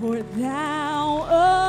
For thou,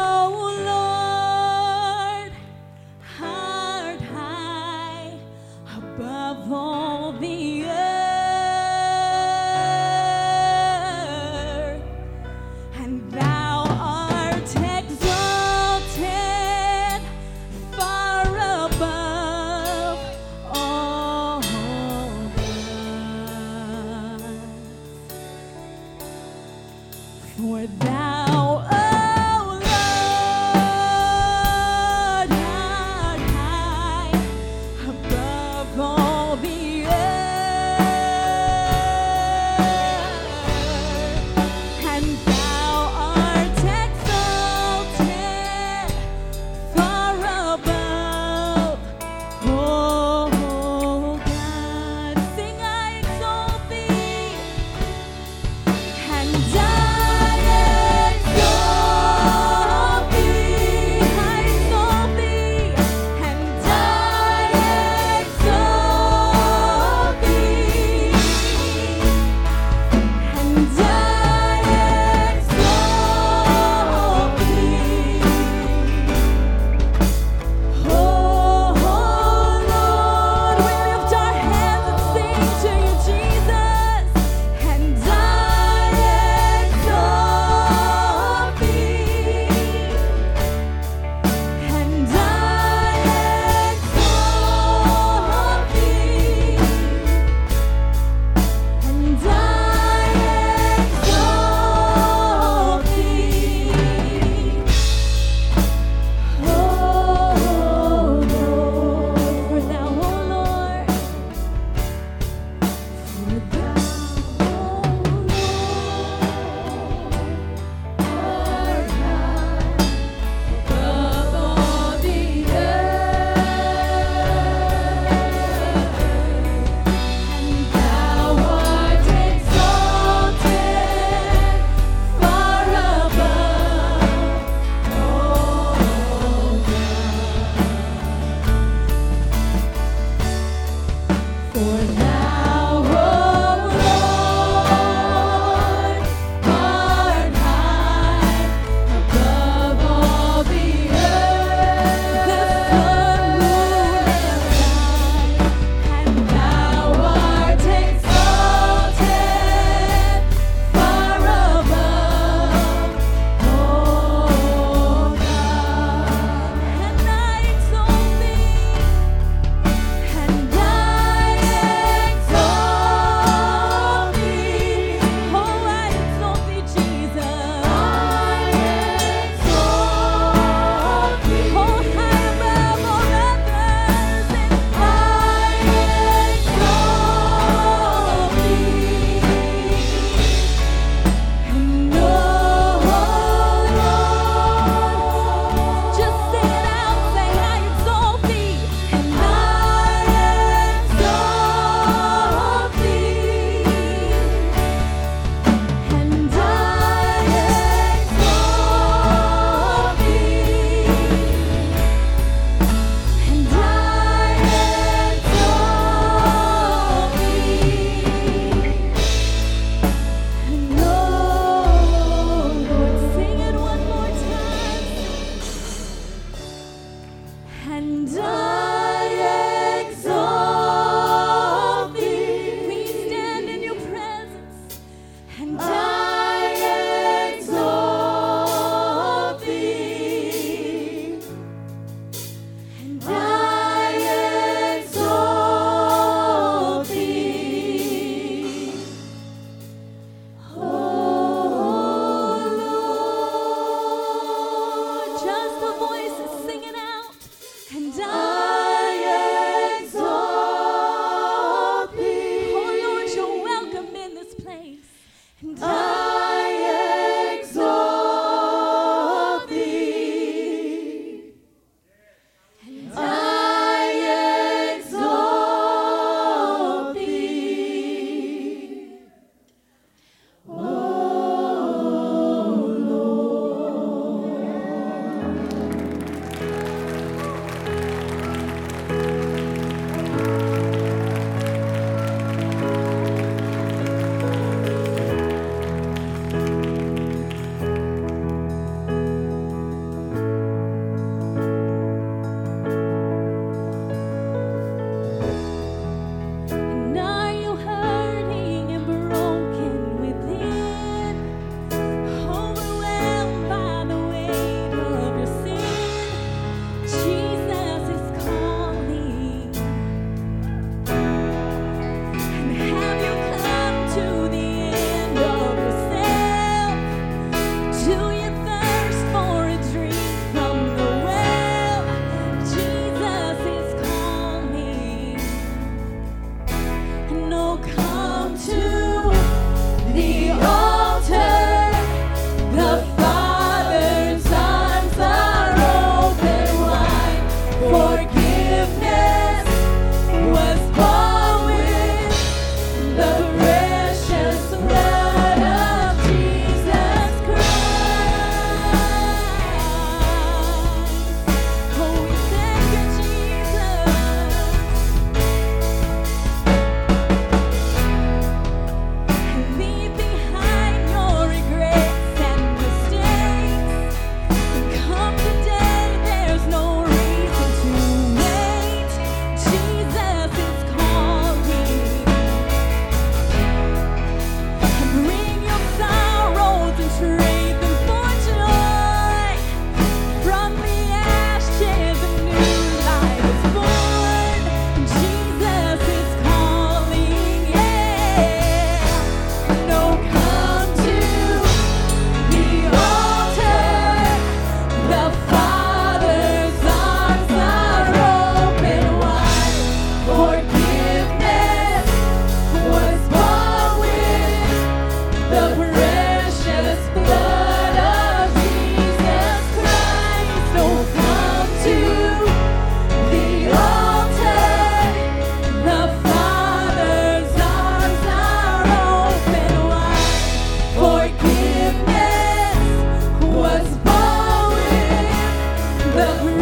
about me.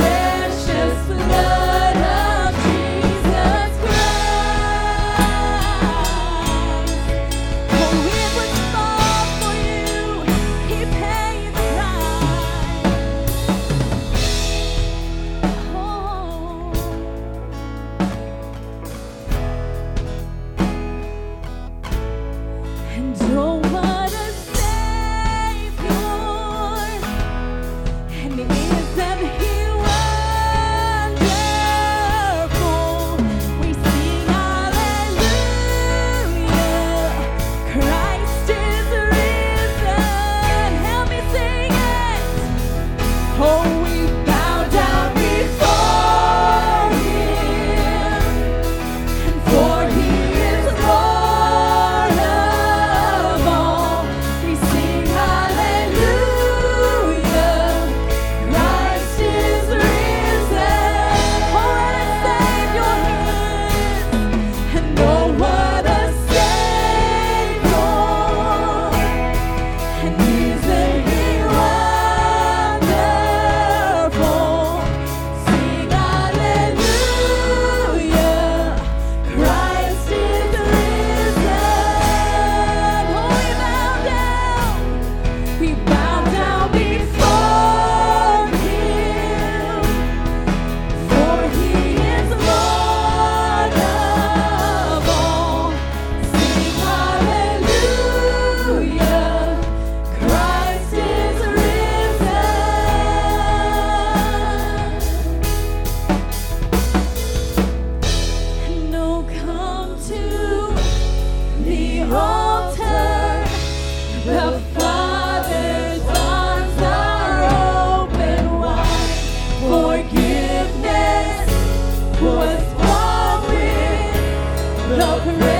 no parade.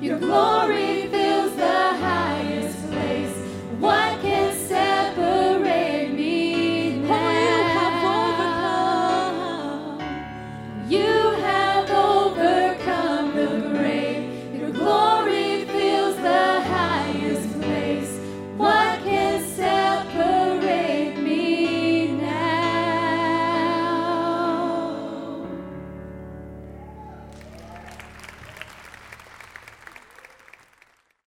your glory.